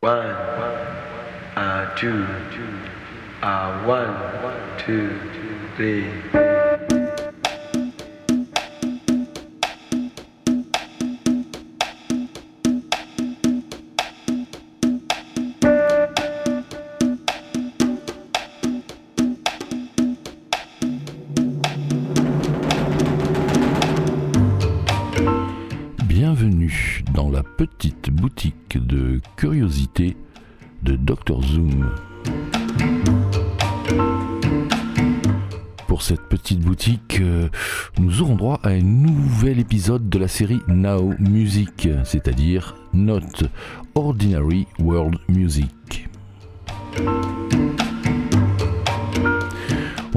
One, uh, two, uh, one, two, three. De la série Now Music, c'est-à-dire Not Ordinary World Music.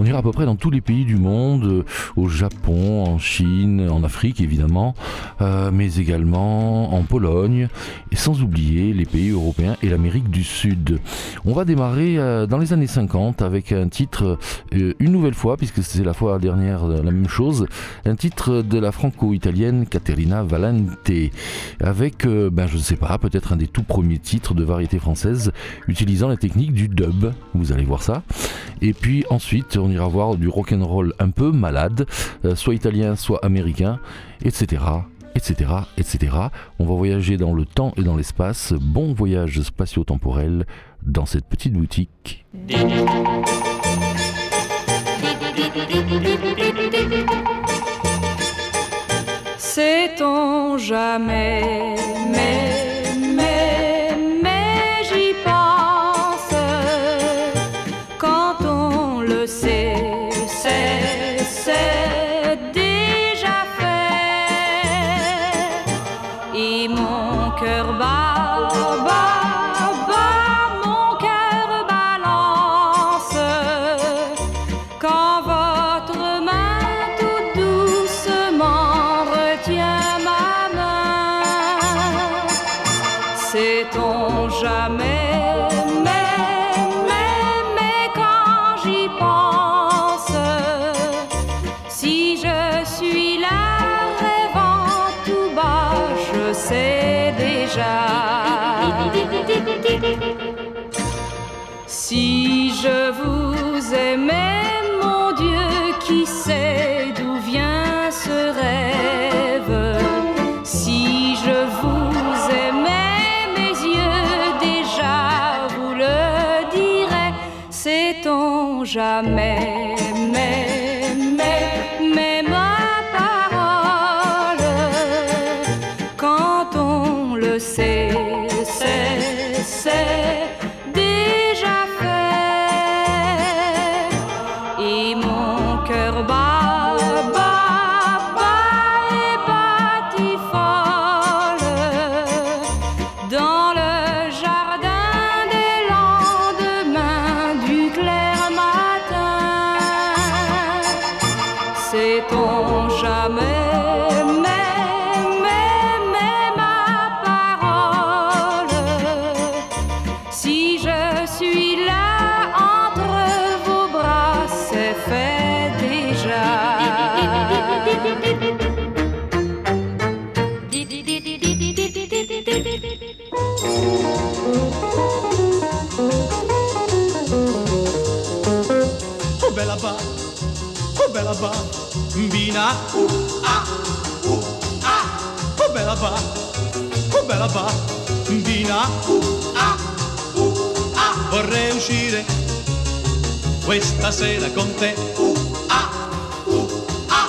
On ira à peu près dans tous les pays du monde, euh, au Japon, en Chine, en Afrique évidemment, euh, mais également en Pologne, et sans oublier les pays européens et l'Amérique du Sud. On va démarrer euh, dans les années 50 avec un titre, une nouvelle fois, puisque c'est la fois dernière la même chose, un titre de la franco-italienne Caterina Valente, avec, ben je ne sais pas, peut-être un des tout premiers titres de variété française utilisant la technique du dub, vous allez voir ça. Et puis ensuite, on ira voir du rock'n'roll un peu malade, euh, soit italien, soit américain, etc. etc. etc. On va voyager dans le temps et dans l'espace. Bon voyage spatio-temporel dans cette petite boutique. Jamais, você. Bina, uh, ah, uh, ah. Oh bella ba, oh bella ba, bina, uh, ah, uh, ah. Vorrei uscire questa sera con te, uh, ah, uh, ah.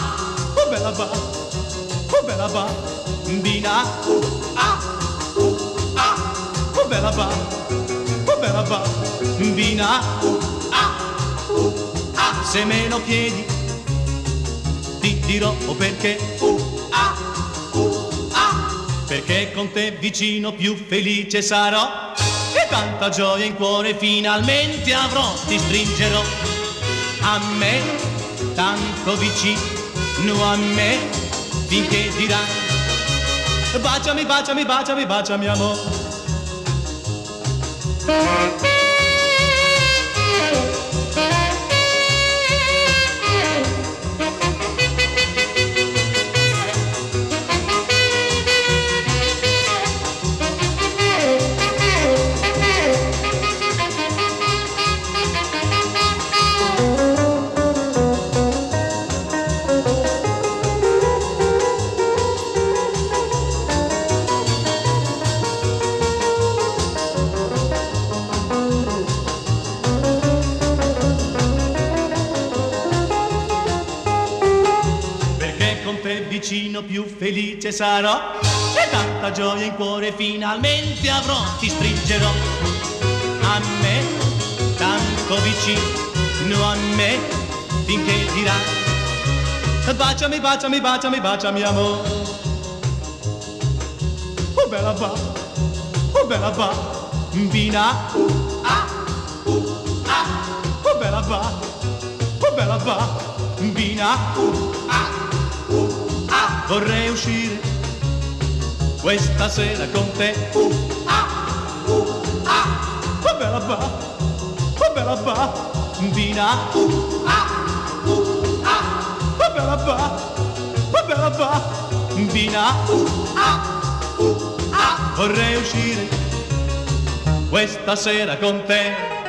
Oh bella ba, oh bella ba, bina, uh, ah, uh, ah. Oh bella ba, oh bella ba, bina, uh, ah. Ah, se me lo chiedi, dirò perché. Uh, ah, uh, ah, perché con te vicino più felice sarò. E tanta gioia in cuore finalmente avrò, ti stringerò a me, tanto vicino a me, finché dirai. Baciami, baciami, baciami, baciami amore. Sarò. E tanta gioia in cuore finalmente avrò, ti stringerò a me, tanto vicino a me, finché dirai. Baciami, baciami, baciami, baciami amore. Oh bella ba, oh bella bina, uh, ah, uh, ah, oh bella ba, oh bella bina, uh, ah. Vorrei uscire questa sera con te, uh, ah, uh, ah, oh bella ba, oh bella ba, bina, uh, ah, uh, ah, oh bella ba, oh bella ba, bina, uh, ah, uh, ah. Vorrei uscire questa sera con te.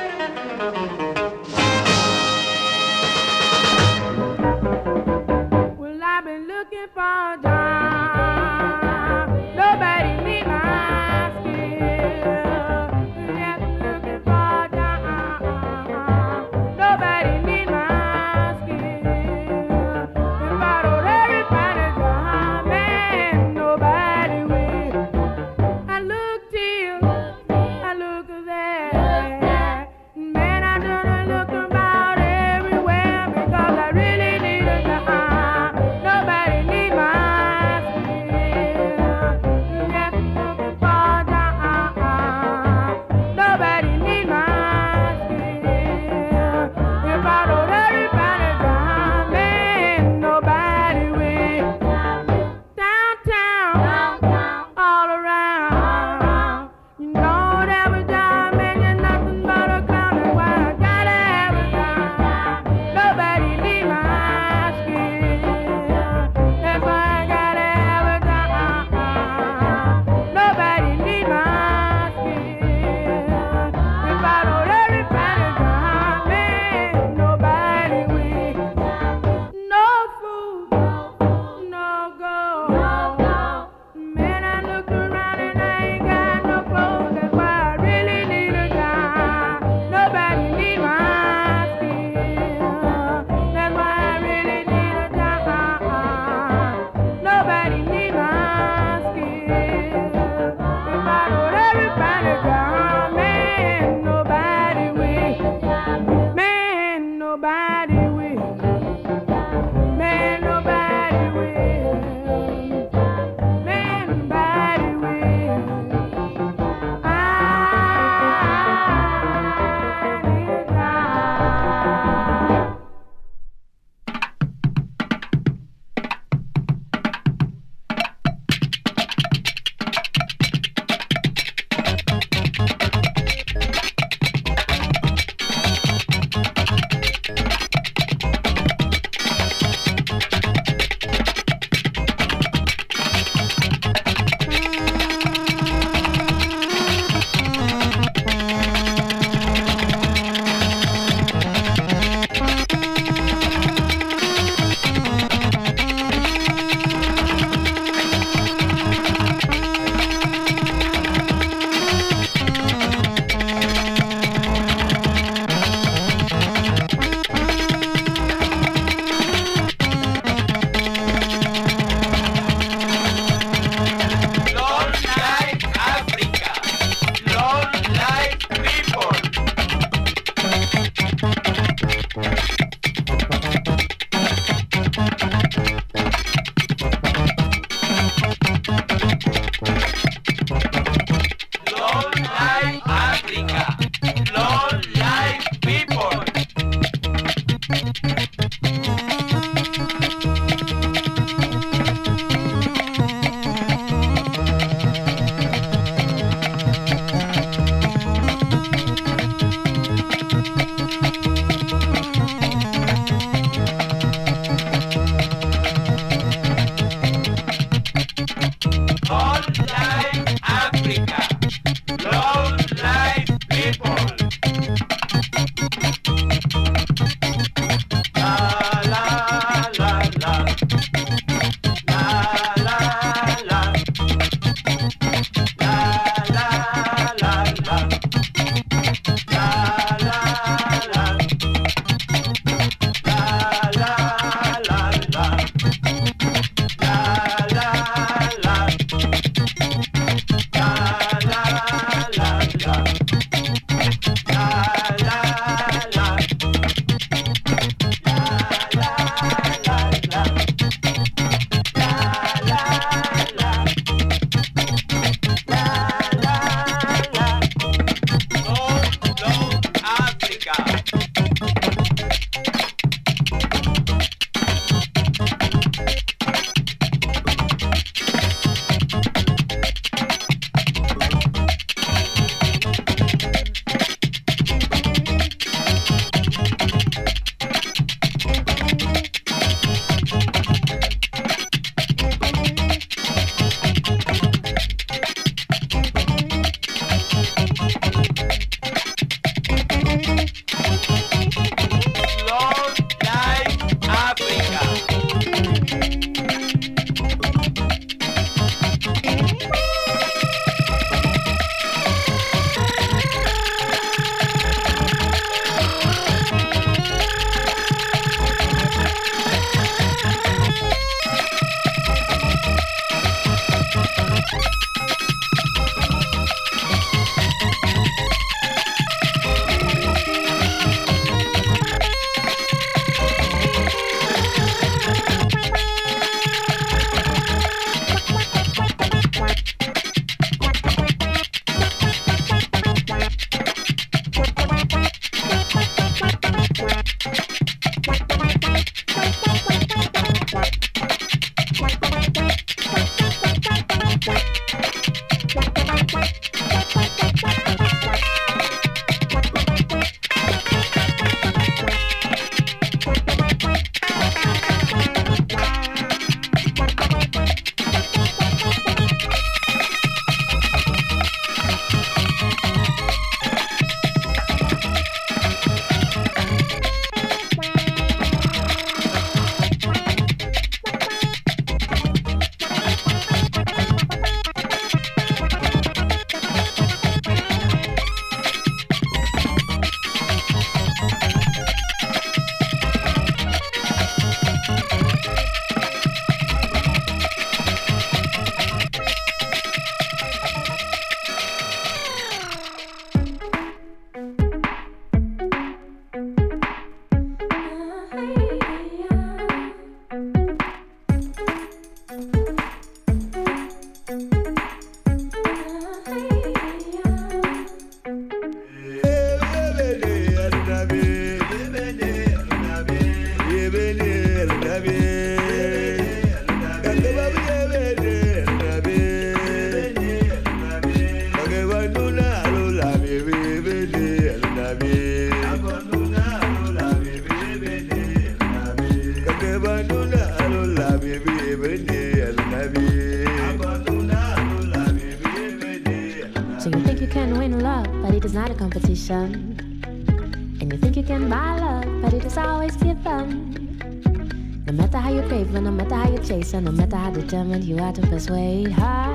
moment you had to persuade her.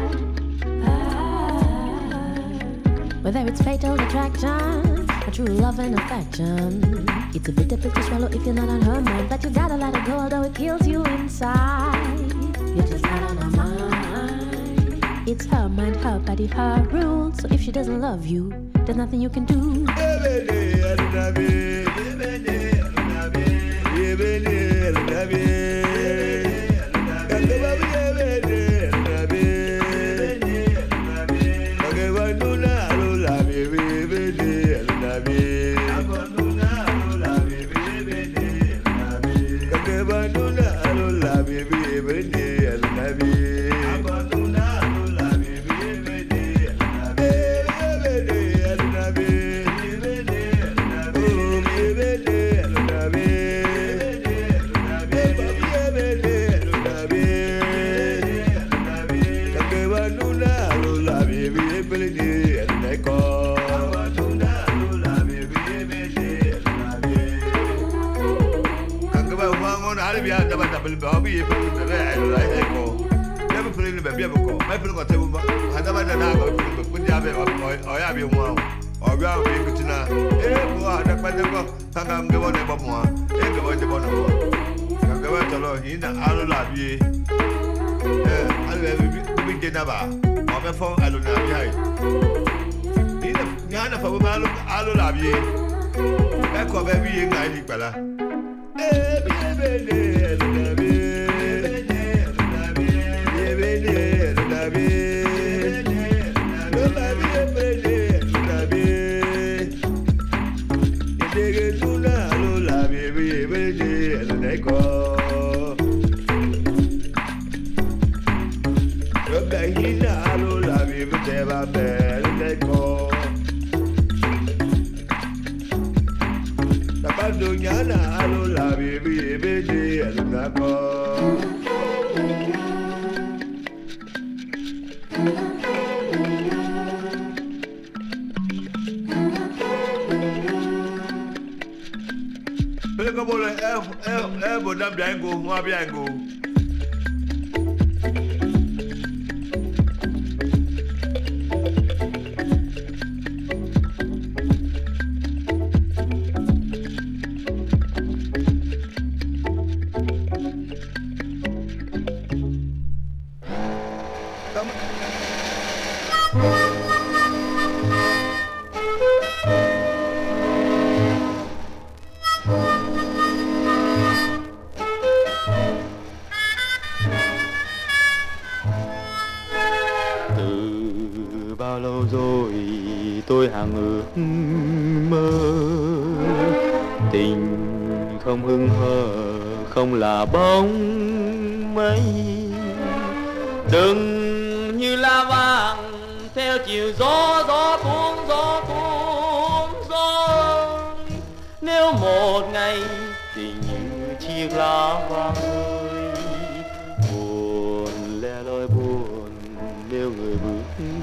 Whether it's fatal attraction or true love and affection, it's a bitter pill to swallow if you're not on her mind. But you gotta let it go, although it kills you inside. You're just not on her mind. It's her mind, her body, her rules. So if she doesn't love you, there's nothing you can do. bɛ ɔbi ye pɛrɛn bɛ bɛ ɛlɔ la ɛ kɔ ne bɛ pɛrɛn bɛ biɛ bɛ kɔ mɛ pɛrɛn kɔ tɛ bɛ ba hadama da n'a kan pɛrɛn bɛ kundi a bɛ ɔya bɛ mu awɔ ɔbi awɔ bɛ kuti ee bɔ ada kpɛtɛ kɔ kanga n gɛbɔ ne bɔ mu wa e gɛbɔ ne bɔ ne bɔ ka gɛbɔ tɔlɔ yi na alo la bi ye ɛ alo yɛ bi den na ba ɔbɛ fɔ alo na bi ayi yi na nya nafa bɛ alo alo la bi ye ɛ kɔ bɛ bi ye nka ayi ni gbala ee bi ye bɛ le. Moi bien. là bóng mây. Đừng như lá vàng, theo chiều gió gió cuốn gió cuốn, gió. Nếu một ngày tình như chiếc lá vàng ơi, buồn lẻ loi buồn nếu người bước đi.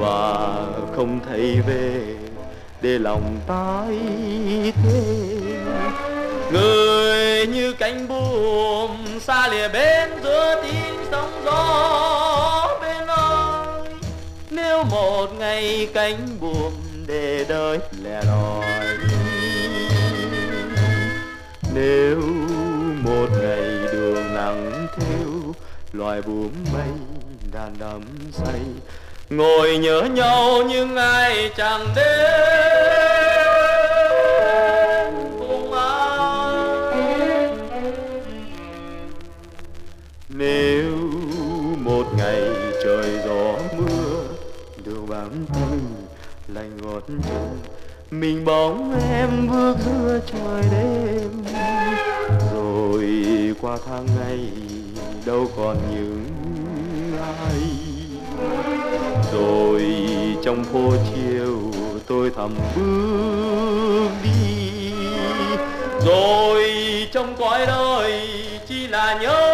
Và không thấy về để lòng tái thế đời như cánh buồm xa lìa bên giữa tiếng sóng gió bên ơi. Nếu một ngày cánh buồm để đời lẻ loi, nếu một ngày đường nắng theo loài buồm mây đàn đắm say, ngồi nhớ nhau nhưng ai chẳng đến. nếu một ngày trời gió mưa đường bám thân lạnh gót chân mình bóng em bước giữa trời đêm. Rồi qua tháng ngày, đâu còn những ai. Rồi trong phố chiều tôi thầm bước đi. Rồi trong cõi đời chỉ là nhớ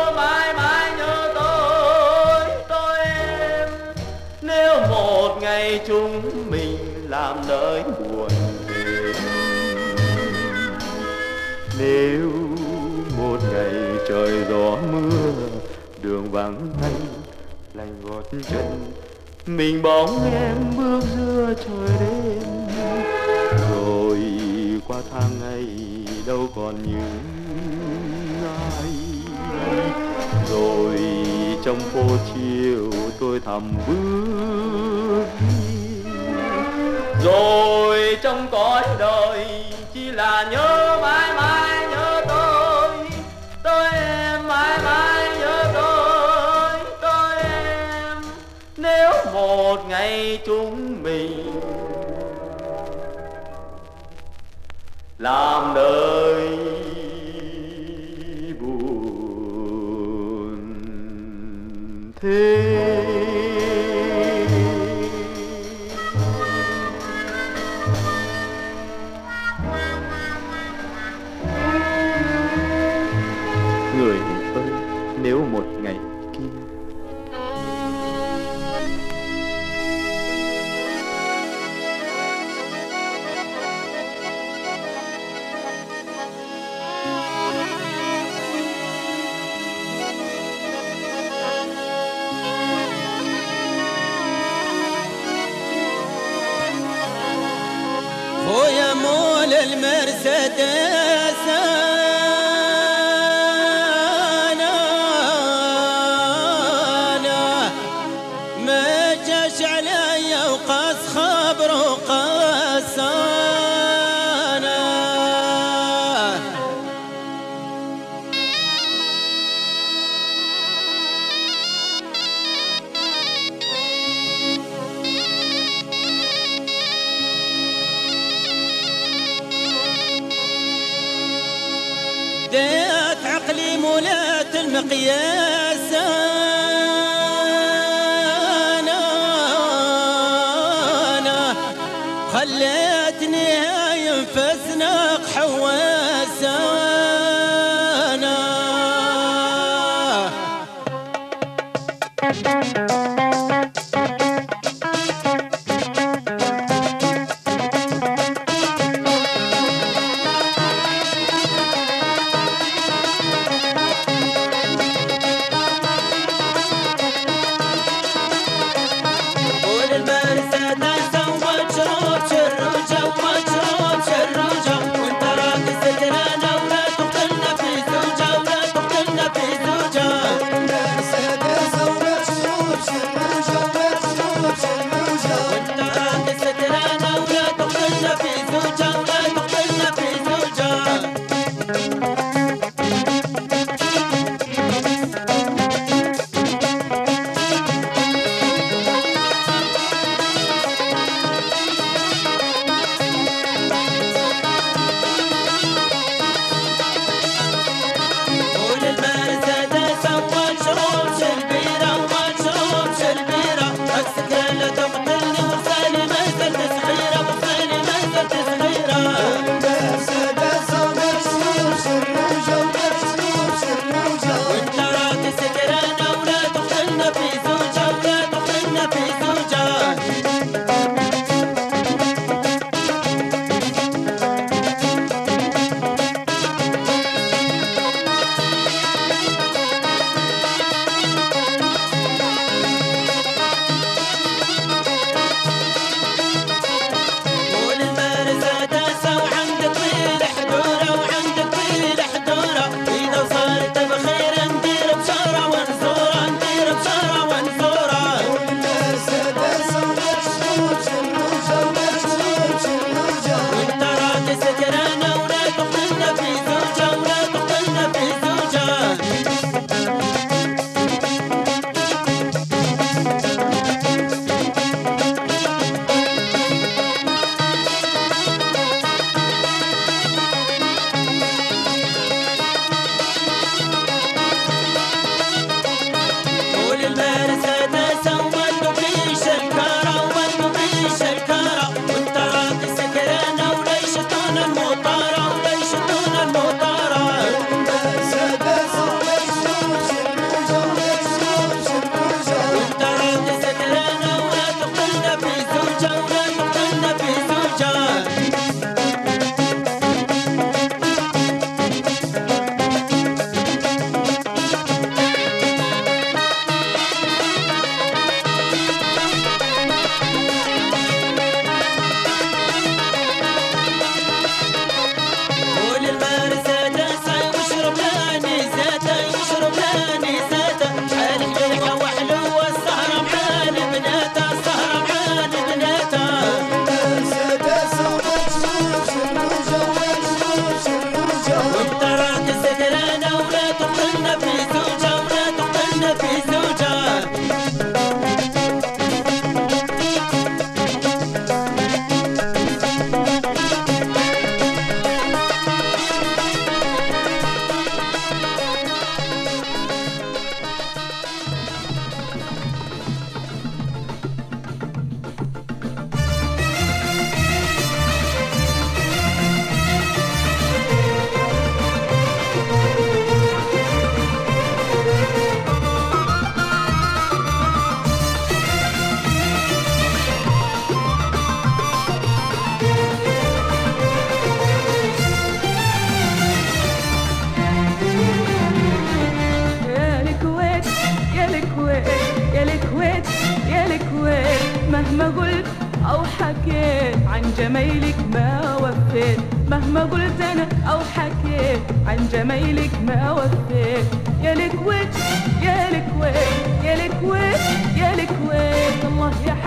chúng mình làm nơi buồn về nếu một ngày trời gió mưa, đường vắng thanh lành gót chân. Mình bóng em bước giữa trời đêm. Rồi qua tháng ngày đâu còn những ai. Rồi trong phố chiều tôi thầm bước rồi trong cõi đời, chỉ là nhớ mãi mãi nhớ tôi. Tôi em mãi mãi nhớ tôi tôi em. Nếu một ngày chúng mình làm đời buồn thế.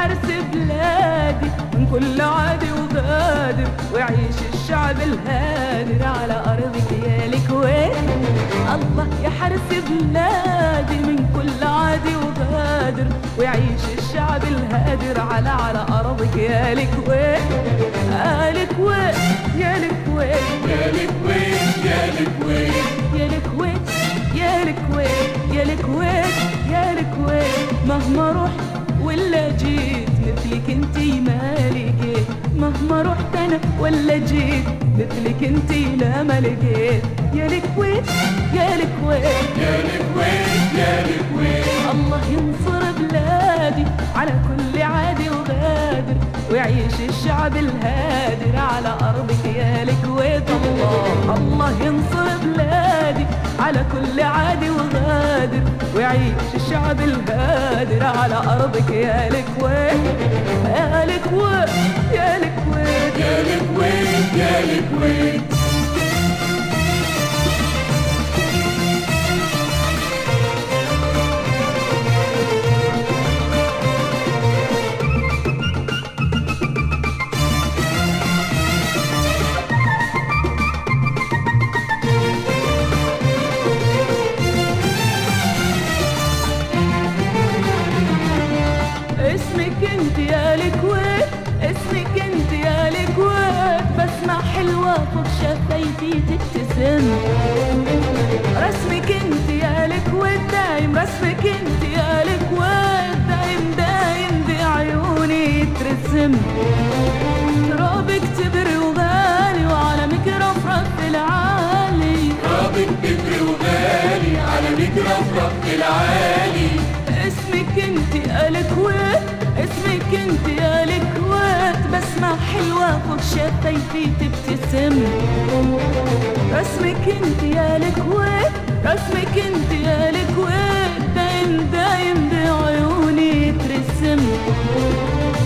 حارس بلادي من كل عادي وغادر ويعيش الشعب الهادر على أرضك يا الكويت الله يا حارس بلادي من كل عادي وغادر ويعيش الشعب الهادر على على أرضك يا الكويت وين؟ يا الكويت يا الكويت يا الكويت يا الكويت يا الكويت يا الكويت يا الكويت مهما رحت ولا جيت مثلك انتي ما لقيت مهما رحت أنا ولا جيت مثلك انتي لا ما لقيت يا الكويت يا الكويت يا الكويت يا الكويت الله ينصر بلادي على كل عادي وغادر ويعيش الشعب الهادر على أرضك. يا الكويت الله. الله ينصر بلادي على كل عادي وغادر. ويعيش الشعب الهادر على أرضك يا الكويت يا الكويت يا الكويت يا الكويت يا الكويت شفايفي تبتسم. رسمك انت يا الكويت دايم رسمك انت يا الكويت دايم دايم بعيوني يترسم. ترابك كبر وغالي وعلمك رفرف في العالي. رابط كبر وغالي على مترفرف في العالي. اسمك انت يا الكويت اسمك انت يا بسمع حلوة فوق شفايفي تبتسم. رسمك انت يا الكويت رسمك انت يا الكويت دايم دايم بعيوني يترسم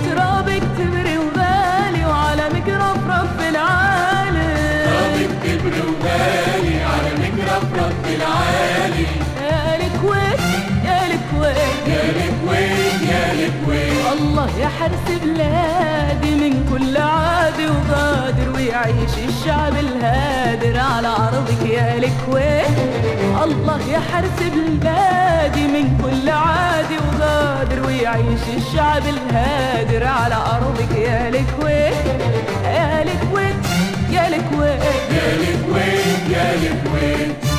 ترابك تبري وغالي وعلمك رفرف العالي. رابط كبر وغالي على مترفرف في العالي. يا الكويت يا الكويت. يا الكويت يا الكويت. الله يا حرس بلادي من كل عادي وغادر ويعيش الشعب الهادر على أرضك يا الكويت. الله يا حرس بلادي من كل عادي وغادر ويعيش الشعب الهادر على أرضك يا الكويت. يا الكويت يا الكويت يا الكويت يا الكويت.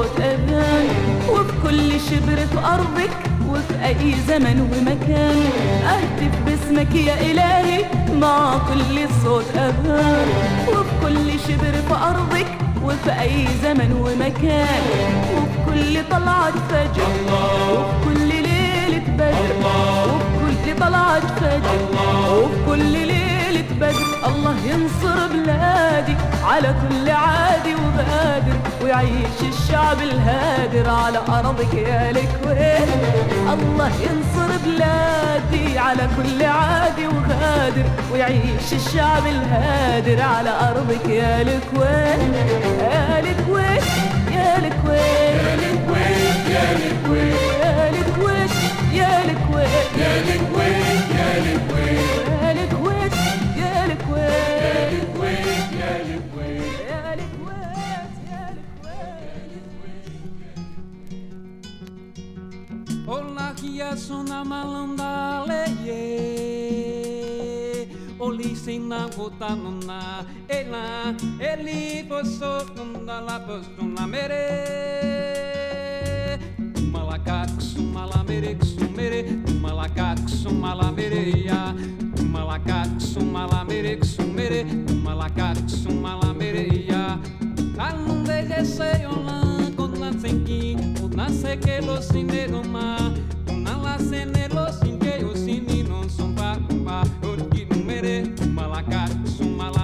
صوت أذان وفي كل شبر في أرضك وفي أي زمن ومكان. أهتف باسمك يا إلهي مع كل صوت أذان. وفي كل شبر في أرضك وفي أي زمن ومكان. وفي كل طلعة فجر وفي كل ليلة بدر. وفي كل طلعة فجر وفي كل ليلة بدر. الله ينصر على كل عادي وغادر ويعيش الشعب الهادر على أرضك يا الكويت الله ينصر بلادي على كل عادي وغادر ويعيش الشعب الهادر على أرضك يا الكويت يا الكويت يا الكويت يا الكويت يا الكويت يا الكويت يا الكويت يا الكويت σου να μάλλοντα λέγε. Όλοι συναγωτάνουν να έλα Έλλη ποσότουν τα λάπος του να μέρε Μαλακάξου μαλαμέρε ξουμέρε Μαλακάξου μαλαμέρε ια Μαλακάξου μαλαμέρε ξουμέρε Μαλακάξου μαλαμέρε ια Καλούν δε γεσέιολα κοντλατσέκι Ουδνάσε και λοσινέρωμα Malacenelo, sin que yo sin ni no son pa' compa, porque malacar, su mala.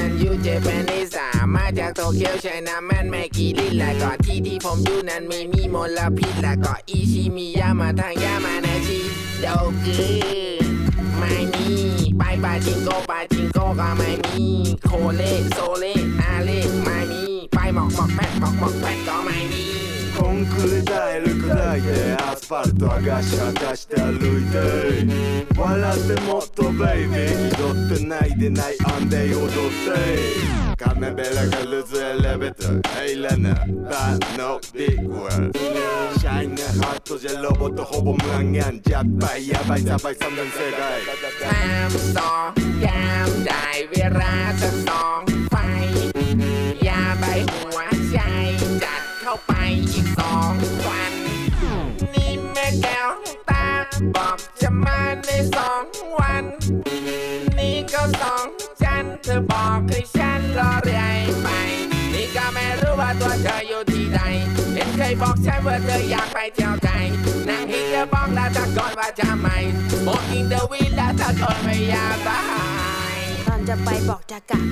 นั้นอยู่เจแปนนิสามาจากโตเกียวใช้น้ำมันไม่กี่ลินและก็ที่ที่ผมอยู่นั้นไม่มีมลพิษและก็อิชิมิยามาทางยามานาชิโดกุไม่มีไปปาจิงโกปาจิงโกก็ไม่มี โคเลโซเลอาเลไม่มี ไปหมอกหมอกแปดหมอกหมอกแปดก็ไม่มี Înculetai, lucudai de asfaltul Agașa, agaștea lui tăi Wala de motto, baby Dottă n-ai de n-ai andei odotei Carne bela călățele betă Eilene, ba no dicuă Shine hot to the lobo to hobo mangan Jat bai ya bai sa bai sam dan se gai Sam so, gam dai virata song. เข้าไปอีกสองวัน นี่แม่แก้วตาบอกจะมาในสองวัน นี่ก็สองจันเธอบอกให้ฉันรอเรื่อยไป นี่ก็ไม่รู้ว่าตัวเธออยู่ที่ใดเห็นเคยบอกฉันว่าเธออยากไปเที่ยวไทยนั่งหินจะบอกแล้วตะโกนว่าจะไม่ Smoking the weed แล้วตะโกนไม่อยากไปตอนจะไปบอกจะกลับ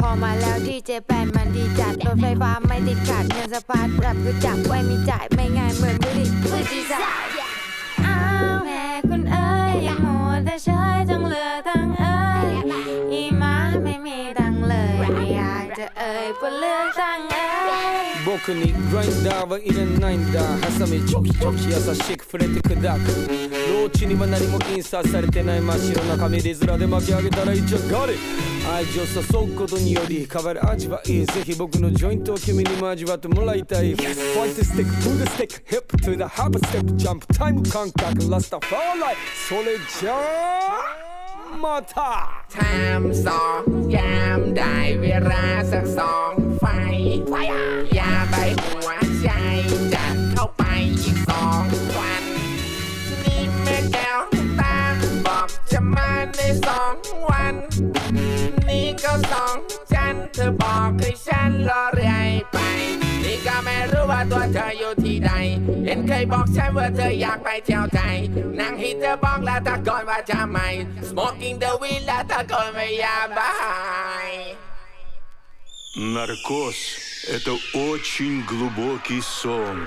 พอมาแล้วที่เจแปนมันดีจัดรถไฟฟ้าไม่ติดขัดเงินสะพัดรับรู้จักไว้มีจ่ายไม่ง่ายเหมือนบุหรี่ฟูจิสายอ้าวแม่คุณเอ้ 僕に。グラインダーは入れないんだハサミチョキチョキ優しく触れて砕く。ローチには何も印刷されてない真っ白な紙で面で巻き上げたらいっちゃがれ愛情誘うことにより変わる味はいいぜひ僕のジョイントを君にも味わってもらいたい。ファイトスティックトゥースティックヒップトゥーザハープステップジャンプ。タイム感覚ラスタファーライそれじゃあまたทามสองยามได้เวลาสักสองไฟยาใบหัวใจจัดเข้าไปอีกสองวันนี่แม่แก้วตาบอกจะมาในสองวัน นี่ก็สองจันเธอบอกให้ฉันรอเรื่อยไป ไม่รู้ว่าตัวเธออยู่ที่ใด เห็นเคยบอกฉันว่าเธออยากไปเที่ยวไทยนั่งหินเธอบอกแล้วตะโกนว่าจะไม่ Smoking the weed แล้วตะโกนไม่อยากบาย Наркоз – это очень глубокий сон,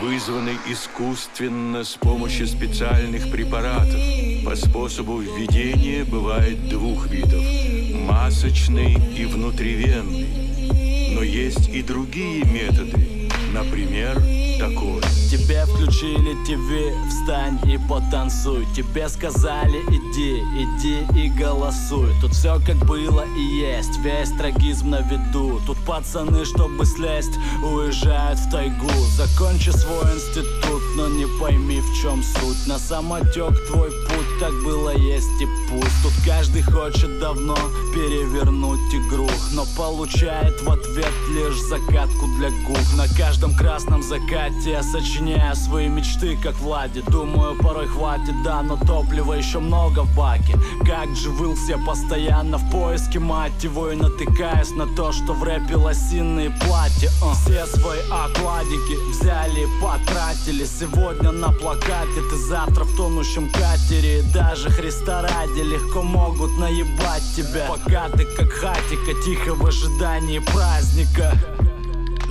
вызванный искусственно с помощью специальных препаратов. По способу введения бывает двух видов – масочный и внутривенный. Но есть и другие методы, например, такой. Тебе включили ТВ, встань и потанцуй. Тебе сказали иди, иди и голосуй. Тут все как было и есть, весь трагизм на виду. Тут пацаны, чтобы слезть, уезжают в тайгу. Закончи свой институт, но не пойми в чем суть. На самотек твой будь так было, есть и пусть. Тут каждый хочет давно перевернуть игру Но получает в ответ лишь закатку для губ. На каждом красном закате я сочиняю свои мечты, как Влади. Думаю, порой хватит, да, но топлива еще много в баке. Как же вылся постоянно в поиске, мать его И натыкаясь на то, что в рэпе лосиные платья uh. Все свои окладики взяли и потратили. Сегодня на плакате, ты завтра в тонущем катере И даже Христа ради легко могут наебать тебя. Пока ты как хатика, тихо в ожидании праздника.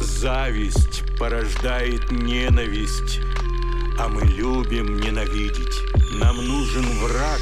Зависть порождает ненависть, а мы любим ненавидеть. Нам нужен враг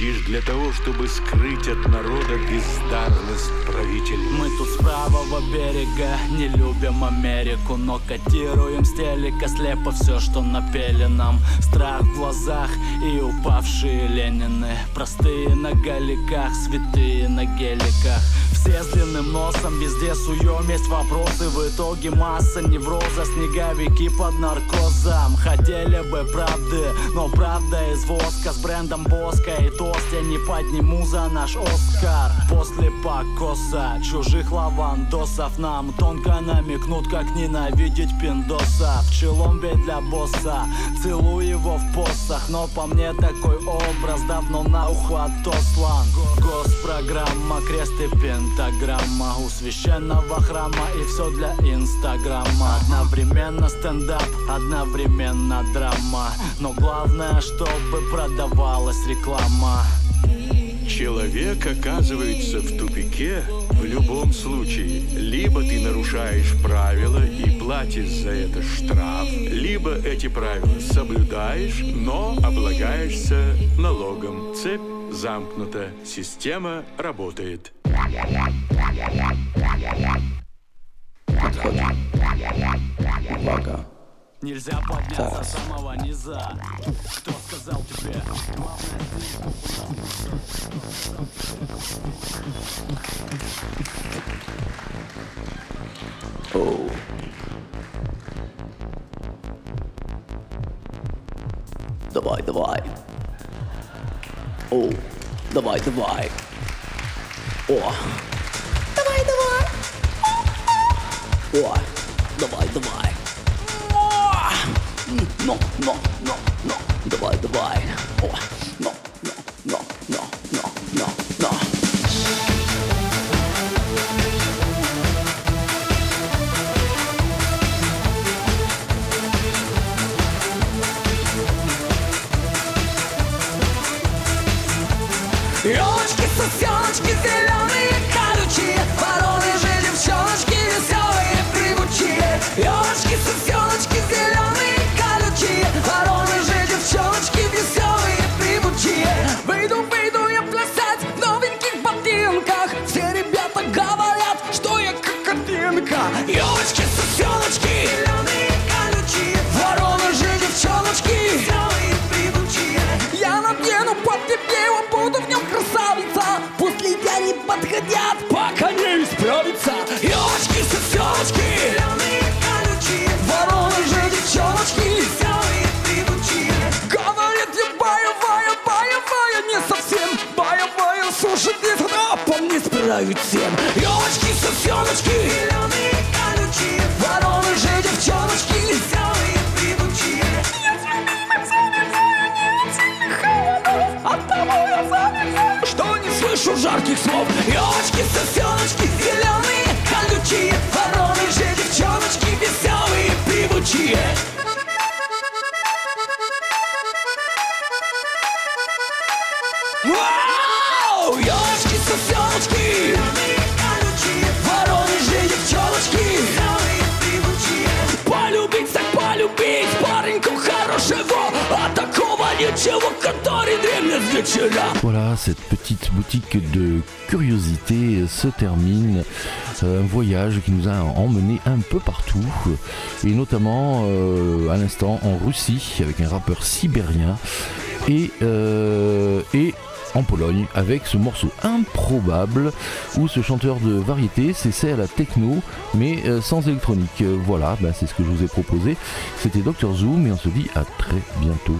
лишь для того, чтобы скрыть от народа бездарность правителей. Мы тут с правого берега не любим Америку Но котируем с телека слепо все, что напели нам. Страх в глазах и упавшие Ленины. Простые на галиках, святые на геликах все с длинным носом, везде суем есть вопросы. В итоге масса невроза, снеговики под наркозом. Хотели бы правды, но правда из воска. С брендом Боска и тост я не подниму за наш Оскар. После покоса чужих лавандосов Нам тонко намекнут, как ненавидеть пиндоса. В челомбе для босса, целую его в посох. Но по мне такой образ давно на ухо отослан Госпрограмма, крест и пентаграмма У священного храма и все для инстаграма Одновременно стендап, одновременно драма Но главное, чтобы продавалась реклама Человек оказывается в тупике в любом случае. Либо ты нарушаешь правила и платишь за это штраф, либо эти правила соблюдаешь, но облагаешься налогом. Цепь замкнута, система работает. Отходим. Увага. Нельзя подняться Зараз. с самого низа Кто сказал тебе? Оу. Давай, давай. Оу. Давай, давай. О. Давай, давай. О. Давай, давай. О. Но, но, но, но. Давай, давай. О. Но, но, но, но, но, но, но. Елочки, сосеночки, зеленые, Voilà, cette petite boutique de curiosités se termine. Euh, Un voyage qui nous a emmené un peu partout, et notamment euh, à l'instant en Russie avec un rappeur sibérien et, euh, et en Pologne avec ce morceau improbable où ce chanteur de variété s'essaie à la techno mais sans électronique. Voilà, bah, c'est ce que je vous ai proposé. C'était Dr Zoom et on se dit à très bientôt.